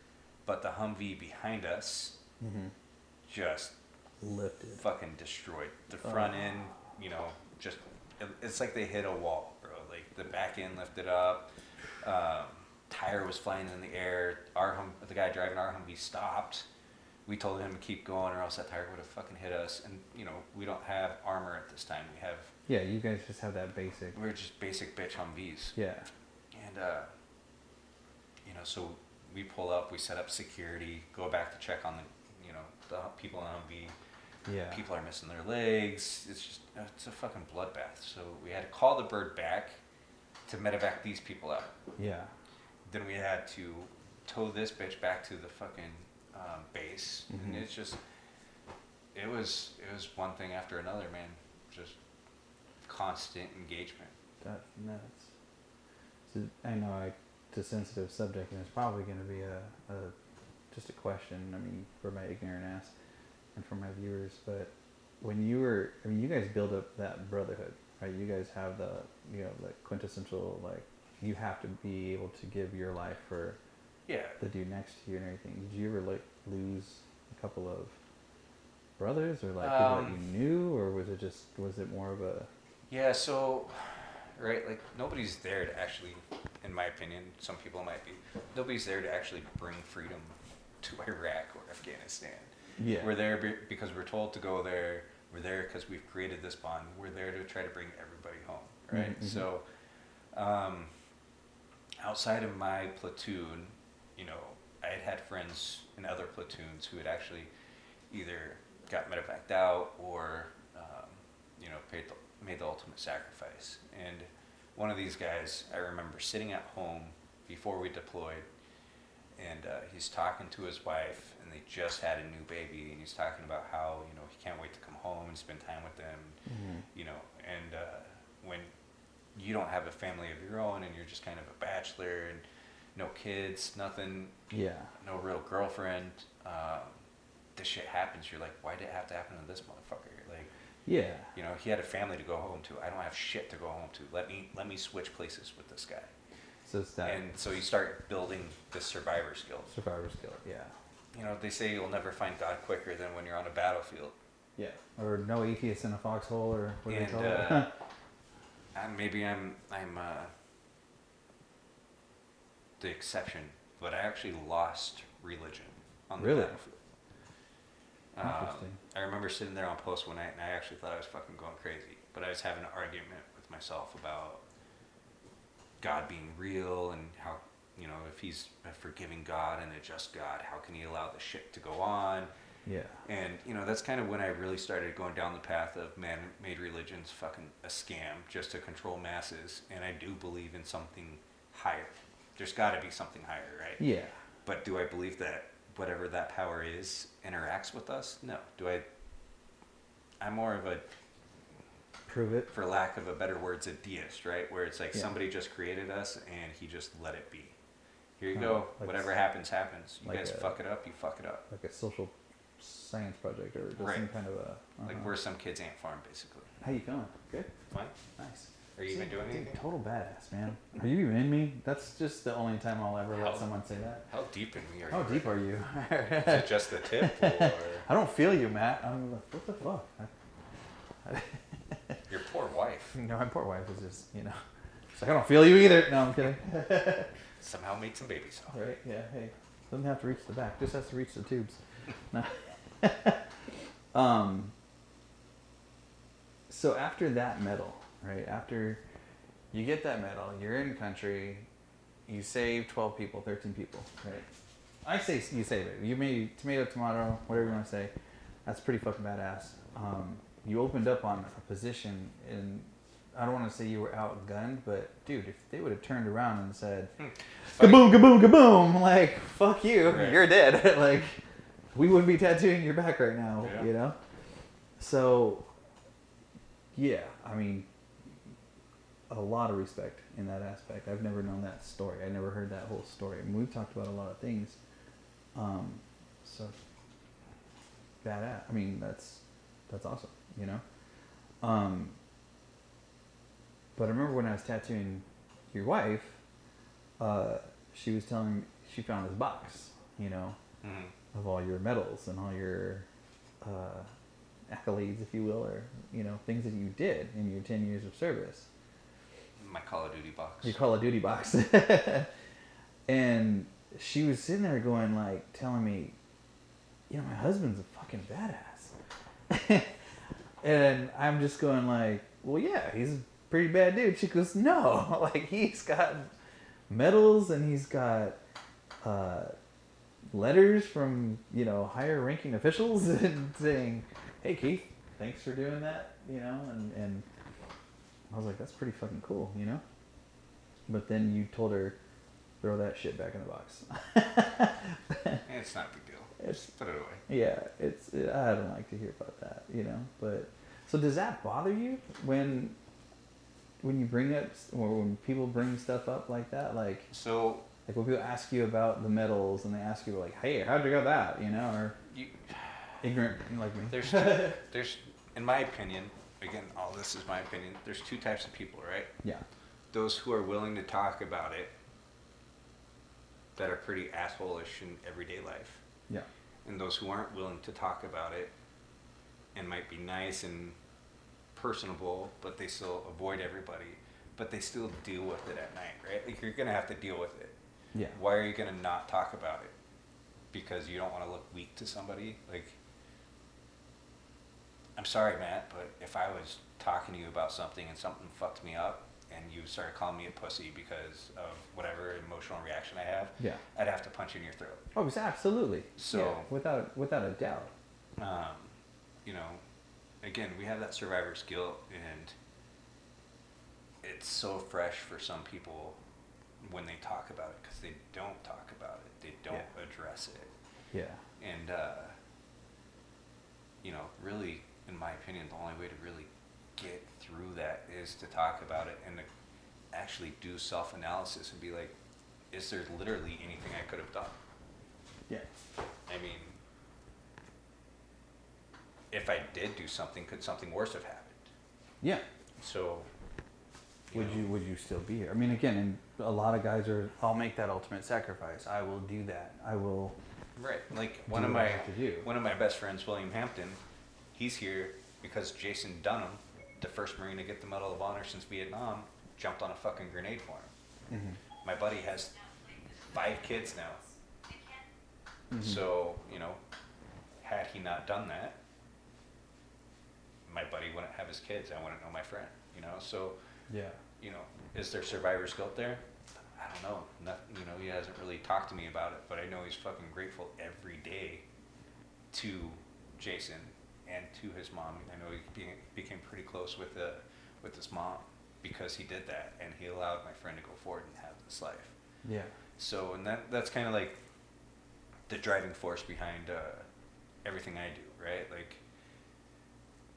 but the Humvee behind us Mm-hmm. just Lifted. fucking destroyed. The front Oh. end, you know, just it, it's like they hit a wall, bro. Like the back end lifted up, um, tire was flying in the air. Our hum, the guy driving our Humvee stopped. We told him to keep going, or else that tire would have fucking hit us. And you know, we don't have armor at this time. We have Yeah, you guys just have that basic. we're just basic bitch Humvees. Yeah. And uh, you know, so we pull up, we set up security, go back to check on the, you know, the people on Humvee. Yeah. People are missing their legs. It's just it's a fucking bloodbath. So we had to call the bird back to medevac these people out. Yeah. Then we had to tow this bitch back to the fucking um, base, Mhm. and it's just, it was it was one thing after another, man. Just constant engagement. That's nuts. So, I know I, it's a sensitive subject, and it's probably going to be a, a just a question. I mean, for my ignorant ass, and for my viewers. But when you were, I mean, you guys build up that brotherhood, right? You guys have the, you know, the quintessential like, you have to be able to give your life for Yeah. the dude next to you and everything. Did you ever like lose a couple of brothers or like people that Um, you knew, or was it just was it more of a Yeah, so, right, like nobody's there to actually, in my opinion, some people might be, nobody's there to actually bring freedom to Iraq or Afghanistan. yeah We're there be- because we're told to go there. We're there because we've created this bond. We're there to try to bring everybody home, right? Mhm, mhm. So, um, outside of my platoon, you know, I had had friends in other platoons who had actually either got medevaced out or, um, you know, paid the, made the ultimate sacrifice. And one of these guys, I remember sitting at home before we deployed, and uh, he's talking to his wife, and they just had a new baby, and he's talking about how you know he can't wait to come home and spend time with them, Mhm. you know, and uh, when you don't have a family of your own, and you're just kind of a bachelor and no kids, nothing, yeah no real girlfriend, um, this shit happens. You're like, why did it have to happen to this motherfucker? Yeah you know, he had a family to go home to. I don't have shit to go home to. Let me let me switch places with this guy. so it's that And so you start building this survivor skill. survivor skill yeah You know, they say you'll never find God quicker than when you're on a battlefield. yeah or no atheists in a foxhole or what they call uh, maybe I'm I'm uh, the exception, but I actually lost religion on the Really? battlefield. Um, Interesting. I remember sitting there on post one night, and I actually thought I was fucking going crazy. But I was having an argument with myself about God being real and how you know if He's a forgiving God and a just God, how can He allow the shit to go on? yeah And you know that's kind of when I really started going down the path of man-made religions, fucking a scam, just to control masses. And I do believe in something higher. There's got to be something higher, right? yeah But do I believe that whatever that power is interacts with us? No. Do I? I'm more of a, prove it for lack of a better words, a deist, right? Where it's like Yeah. somebody just created us and he just let it be. Here you Oh, go. like Whatever happens, happens. You like guys a- fuck it up. You fuck it up. like a social science project or Right. some kind of a Like uh-huh. we're some kids ant farm, basically. how you feeling good Fine. nice Are you even doing dude, anything? total badass man are you even in me that's just the only time I'll ever let someone say that How deep in me are how you? How deep are you Is it just the tip, or I don't feel you, Matt. I'm like, what the fuck? Your poor wife no, my poor wife is just, you know, she's like, I don't feel you either. No, I'm kidding. somehow made some babies? off? right? Yeah. Hey, doesn't have to reach the back. Just has to reach the tubes. No. um. So after that medal, right? After you get that medal, you're in country. You save twelve people, thirteen people, right? I say you save it. You made tomato, tomato, whatever you want to say. That's pretty fucking badass. Um, you opened up on a position, and I don't want to say you were outgunned, but dude, if they would have turned around and said, Fight. "Kaboom, kaboom, kaboom!" Like, fuck you, Right. you're dead. like, we wouldn't be tattooing your back right now, Yeah. you know. So, yeah, I mean, a lot of respect in that aspect. I've never known that story. I never heard that whole story. I mean, we've talked about a lot of things. Um, so badass. I mean, that's that's awesome. You know. Um, but I remember when I was tattooing your wife, uh, she was telling me she found this box. You know, Mhm. of all your medals and all your uh, accolades, if you will, or you know things that you did in your ten years of service. My Call of Duty box. Your Call of Duty box, and she was sitting there going like, telling me, you know, my husband's a fucking badass, and I'm just going like, well, yeah, he's a pretty bad dude. She goes, no, like he's got medals and he's got. Uh, letters from you know higher ranking officials and saying, "Hey Keith, thanks for doing that," you know, and and I was like, "That's pretty fucking cool," you know. but then you told her throw that shit back in the box. it's not a big deal. It's Just put it away. yeah, it's it, I don't like to hear about that, you know. But so does that bother you when when you bring up or when people bring stuff up like that, like So like when people ask you about the medals and they ask you like, hey, how'd you get that, you know, or you, ignorant like me. there's there's in my opinion, again, all this is my opinion. There's two types of people, right? yeah, Those who are willing to talk about it, that are pretty assholish in everyday life, yeah, and those who aren't willing to talk about it, and might be nice and personable, but they still avoid everybody, but they still deal with it at night, right? Like you're gonna have to deal with it. yeah, why are you going to not talk about it? Because you don't want to look weak to somebody? Like, I'm sorry, Matt, but if I was talking to you about something and something fucked me up and you started calling me a pussy because of whatever emotional reaction I have, yeah. I'd have to punch you in your throat. Oh, absolutely. So- yeah, without without a doubt. Um, you know, again, we have that survivor's guilt, and it's so fresh for some people when they talk about it because they don't talk about it, they don't Yeah. address it. Yeah, And, uh, you know, really, in my opinion, the only way to really get through that is to talk about it and to actually do self analysis and be like, is there literally anything I could have done? yeah, I mean, if I did do something, could something worse have happened? yeah. So, Would know, you would you still be here? I mean, again, and a lot of guys are. I'll make that ultimate sacrifice. I will do that. I will. right? Like one of my have to do. one of my best friends, William Hampton, he's here because Jason Dunham, the first Marine to get the Medal of Honor since Vietnam, jumped on a fucking grenade for him. Mhm. My buddy has five kids now. Mhm. So, you know, had he not done that, my buddy wouldn't have his kids. I wouldn't know my friend, you know? So, Yeah. you know, is there survivor's guilt there? I don't know. Not, you know, he hasn't really talked to me about it, but I know he's fucking grateful every day to Jason and to his mom. I know he became, pretty close with the with his mom because he did that and he allowed my friend to go forward and have this life. Yeah. So, and that that's kind of like the driving force behind uh, everything I do, right? Like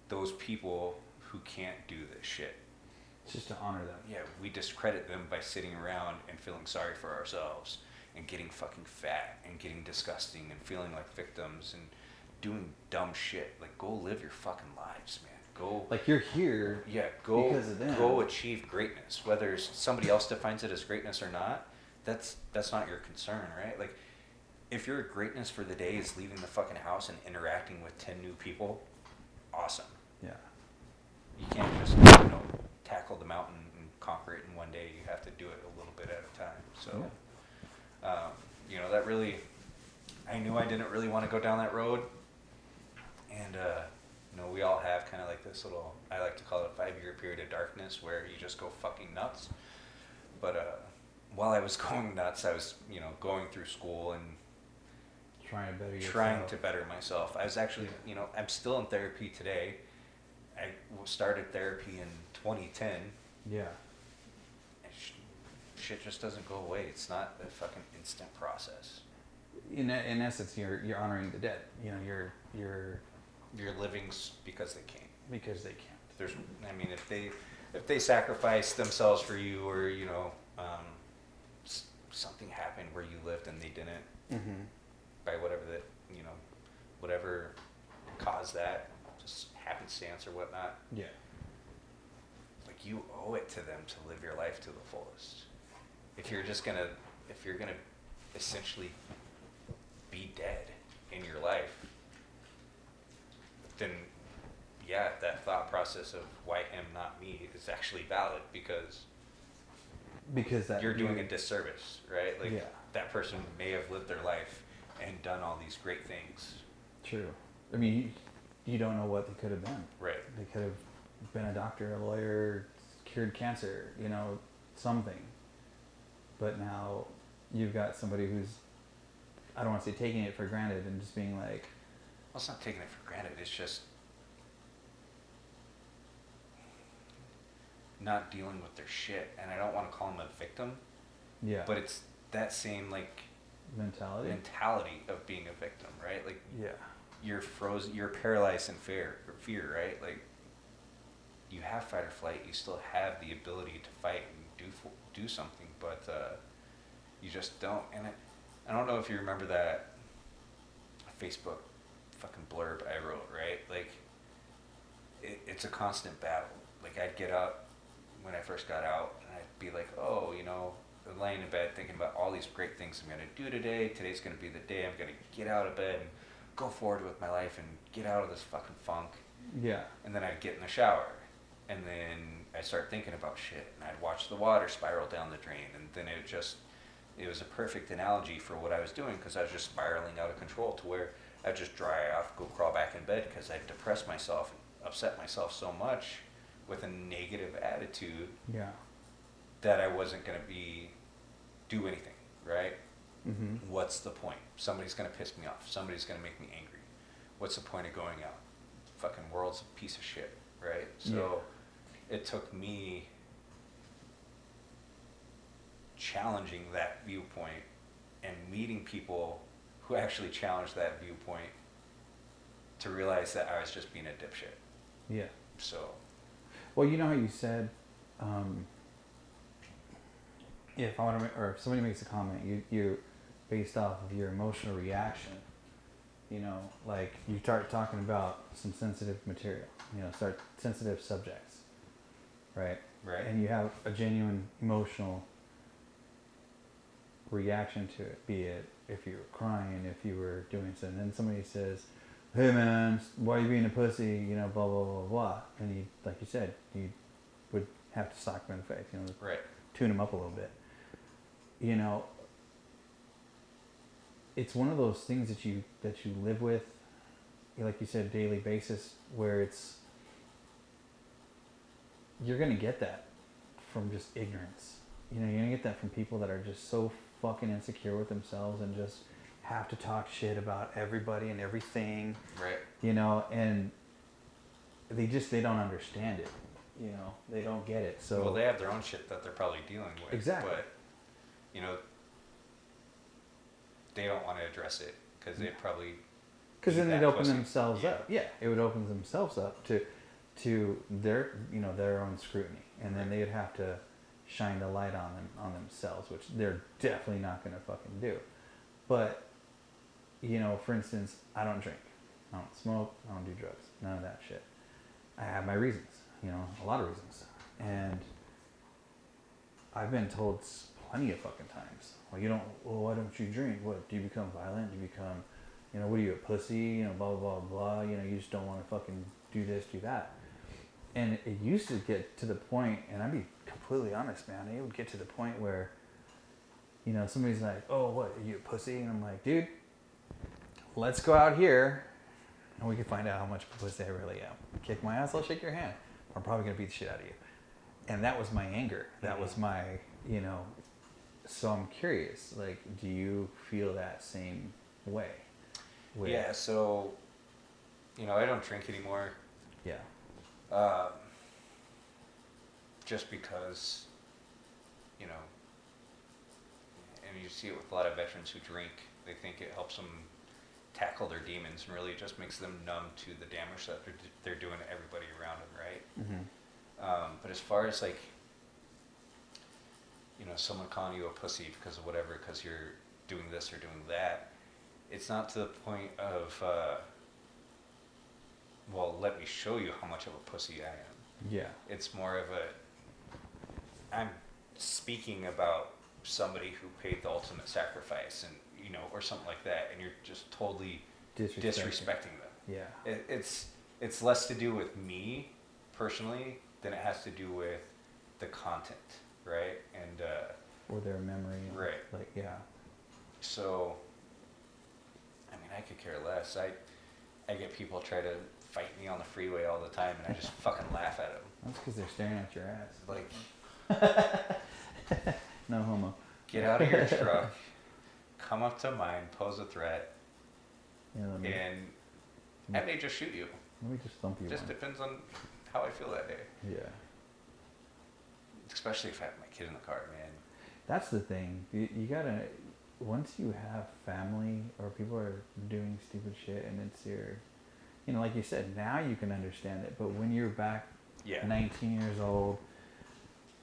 those people who can't do this shit. It's just to honor them. Yeah, we discredit them by sitting around and feeling sorry for ourselves and getting fucking fat and getting disgusting and feeling like victims and doing dumb shit. Like, go live your fucking lives, man. Go. Like you're here. Yeah, go Because of them. go achieve greatness. Whether somebody else defines it as greatness or not, that's that's not your concern, right? Like, if your greatness for the day is leaving the fucking house and interacting with ten new people, awesome. Yeah. You can't just you know tackle the mountain and conquer it in one day. You have to do it a little bit at a time. So, um, you know that really, I knew I didn't really want to go down that road, and uh, you know we all have kind of like this little I like to call it a five year period of darkness where you just go fucking nuts. But uh, while I was going nuts, I was you know going through school and Trying to better yourself. trying to better myself. I was actually, you know, I'm still in therapy today. I started therapy in 2010. Yeah. Sh- shit just doesn't go away. It's not a fucking instant process. In in essence, you're you're honoring the dead. You know, you're you're You're living s- because they can't. because they can't. There's, I mean, if they, if they sacrifice themselves for you, or you know, um, something happened where you lived and they didn't, Mm-hmm. by whatever that, you know, whatever caused that, just happenstance or whatnot. Yeah. like you owe it to them to live your life to the fullest. If you're just gonna, if you're gonna essentially be dead in your life, then yeah, that thought process of why him, not me, is actually valid because Because that you're doing a disservice, right? Like Yeah. that person may have lived their life and done all these great things, True. I mean, you, you don't know what they could have been. right? They could have been a doctor, a lawyer, cured cancer, you know, something. But now you've got somebody who's, I don't want to say taking it for granted and just being like, Well, it's not taking it for granted. It's just not dealing with their shit, and I don't want to call them a victim. Yeah. But it's that same like mentality mentality of being a victim, right? Like yeah, you're frozen, you're paralyzed in fear, fear, right? Like you have fight or flight, you still have the ability to fight and do do something, but uh, you just don't. And it, I don't know if you remember that Facebook fucking blurb I wrote, right? Like it, it's a constant battle. Like I'd get up when I first got out, and I'd be like, oh, you know, laying in bed thinking about all these great things I'm gonna do today. Today's gonna be the day I'm gonna get out of bed and go forward with my life and get out of this fucking funk. Yeah. And then I'd get in the shower, and then I start thinking about shit, and I'd watch the water spiral down the drain, and then it just, it was a perfect analogy for what I was doing because I was just spiraling out of control to where I'd just dry off, go crawl back in bed because I'd depressed myself and upset myself so much with a negative attitude. Yeah. That I wasn't gonna be, do anything, right? Mm-hmm. What's the point? Somebody's gonna piss me off. Somebody's gonna make me angry. What's the point of going out? Fucking world's a piece of shit, right? So yeah. it took me challenging that viewpoint and meeting people who actually challenged that viewpoint to realize that I was just being a dipshit. Yeah. So. Well, you know how you said, um, if I want to, or if somebody makes a comment, you you based off of your emotional reaction. You know, like you start talking about some sensitive material. You know, start sensitive subjects. Right. Right. And you have a genuine emotional reaction to it, be it if you were crying, if you were doing something, and then somebody says, "Hey man, why are you being a pussy?" You know, blah blah blah blah, and you, like you said, you would have to sock them in the face, you know, right. tune them up a little bit. You know, it's one of those things that you that you live with, like you said, daily basis, where it's you're gonna get that from just ignorance. You know, you're gonna get that from people that are just so fucking insecure with themselves and just have to talk shit about everybody and everything. Right. You know, and they just they don't understand it. You know, they don't get it. So well, they have their own shit that they're probably dealing with. Exactly. But you know, they don't want to address it because they probably because then they'd open pussy. themselves yeah. up. Yeah, it would open themselves up to to their you know their own scrutiny, and then they'd have to shine the light on them on themselves, which they're definitely not going to fucking do. But you know, for instance, I don't drink, I don't smoke, I don't do drugs, none of that shit. I have my reasons, you know, a lot of reasons, and I've been told plenty of fucking times, well, you don't, well, why don't you drink? What do you become violent? Do you become, you know, what are you a pussy? You know, blah blah blah blah. You know, you just don't want to fucking do this, do that. And it used to get to the point, and I'd be completely honest, man. It would get to the point where, you know, somebody's like, "Oh, what? Are you a pussy?" And I'm like, "Dude, let's go out here, and we can find out how much pussy I really am. Kick my ass, I'll shake your hand. I'm probably gonna beat the shit out of you." And that was my anger. That was my, you know. So I'm curious. Like, do you feel that same way? Yeah. So, you know, I don't drink anymore. Um, just because, you know, and you see it with a lot of veterans who drink, they think it helps them tackle their demons, and really it just makes them numb to the damage that they're, they're doing to everybody around them, right? Mm-hmm. Um, but as far as like, you know, someone calling you a pussy because of whatever, because you're doing this or doing that, it's not to the point of, uh, well, let me show you how much of a pussy I am. Yeah. It's more of a, I'm speaking about somebody who paid the ultimate sacrifice and you know or something like that and you're just totally disrespecting, disrespecting them. Yeah. It, it's it's less to do with me personally than it has to do with the content right? And uh, or their memory. Right. Like yeah. So i mean i could care less. I i get people try to fight me on the freeway all the time and i just fucking laugh at them that's because they're staring at your ass like no homo. Get out of your truck, come up to mine, pose a threat, yeah, me, and I may just shoot you. Let me just thump you. Just one. depends on how I feel that day. Yeah. especially if I have my kid in the car, man. That's the thing. You, you gotta once you have family or people are doing stupid shit and it's your, you know, like you said, now you can understand it. But when you're back, yeah. 19 years old,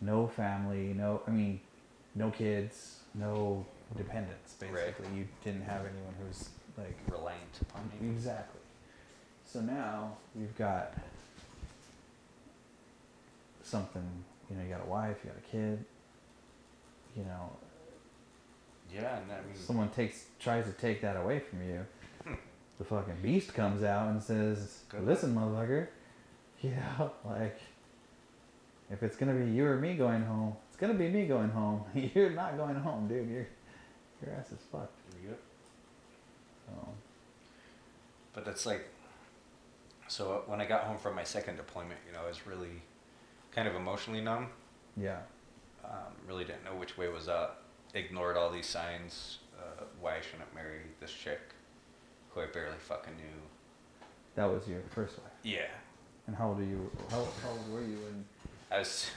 no family, no, I mean, no kids, no dependents. Basically, right. you didn't have anyone who's like reliant upon you. Exactly. So now you've got something. You know, you got a wife, you got a kid. You know, yeah, and I mean, someone takes tries to take that away from you. The fucking beast comes out and says, "Listen, motherfucker, you know, like if it's gonna be you or me going home, it's gonna be me going home. You're not going home, dude. Your your ass is fucked." Yep. So. But that's like, so uh, when I got home from my second deployment, you know, I was really kind of emotionally numb. Yeah. Um, really didn't know which way was up ignored all these signs. Uh, why I shouldn't marry this chick who I barely fucking knew. That was your first wife. Yeah. And how old are you? How, how old were you when? I was.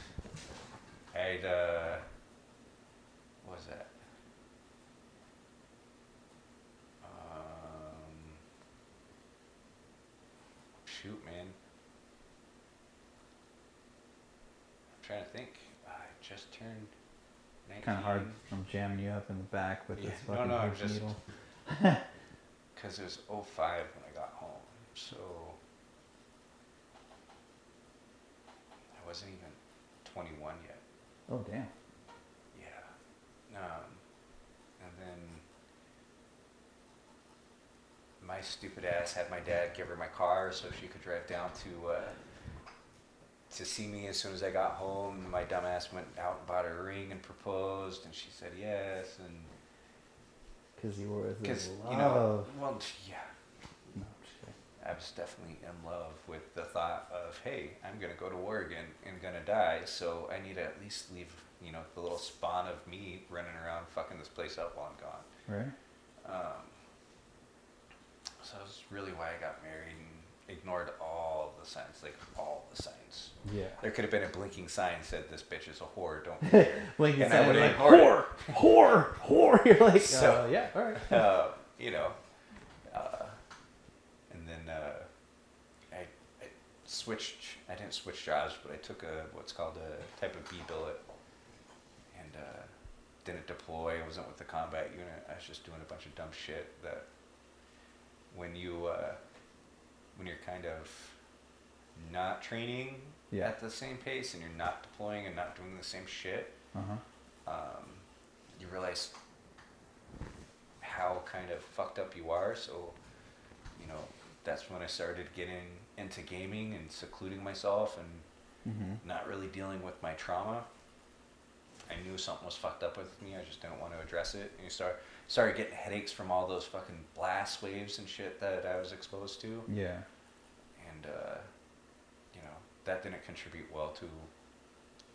I'd. Uh, what was that? Um, shoot, man. I'm trying to think. I just turned kind of hard. I'm jamming you up in the back with yeah. this fucking no, no, just, needle. Because it was 05 when I got home, so I wasn't even 21 yet. Oh damn. Yeah. Um, and then my stupid ass had my dad give her my car so she could drive down to. Uh, to see me as soon as I got home. My dumbass went out and bought her a ring and proposed, and she said yes. And because you were because you know, well, yeah. No, I was definitely in love with the thought of, hey, I'm gonna go to Oregon and gonna die, so I need to at least leave, you know, the little spawn of me running around fucking this place up while I'm gone. Right. Um, so that's really why I got married and ignored all the signs, like all the signs. Yeah. There could have been a blinking sign that said this bitch is a whore. Don't care. blinking and sign like whore, whore, whore. You're like, so, uh, yeah, all right. Uh, you know, uh, and then uh, I, I switched. I didn't switch jobs, but I took a what's called a type of B billet, and uh, didn't deploy. I wasn't with the combat unit. I was just doing a bunch of dumb shit that when you uh, when you're kind of not training yeah. at the same pace and you're not deploying and not doing the same shit, uh-huh. um, you realize how kind of fucked up you are. So, you know, that's when I started getting into gaming and secluding myself and mm-hmm. not really dealing with my trauma. I knew something was fucked up with me. I just didn't want to address it. And you start started getting headaches from all those fucking blast waves and shit that I was exposed to. Yeah. And uh, you know that didn't contribute well to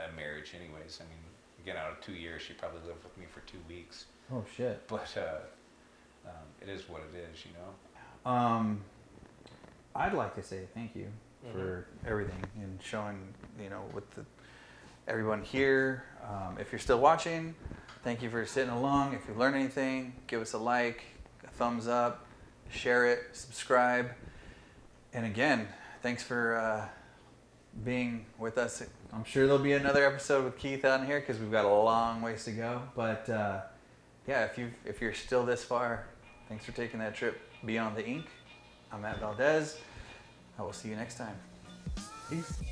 a marriage, anyways. I mean, again, out of two years, she probably lived with me for two weeks. Oh shit! But uh, um, it is what it is, you know. Um, I'd like to say thank you mm-hmm. for everything and showing, you know, with the everyone here. Um, if you're still watching, thank you for sitting along. If you learned anything, give us a like, a thumbs up, share it, subscribe, and again, thanks for. Uh, being with us. I'm sure there'll be another episode with Keith on here because we've got a long ways to go. But uh, yeah, if you if you're still this far, thanks for taking that trip beyond the ink. I'm Matt Valdez. I will see you next time. Peace.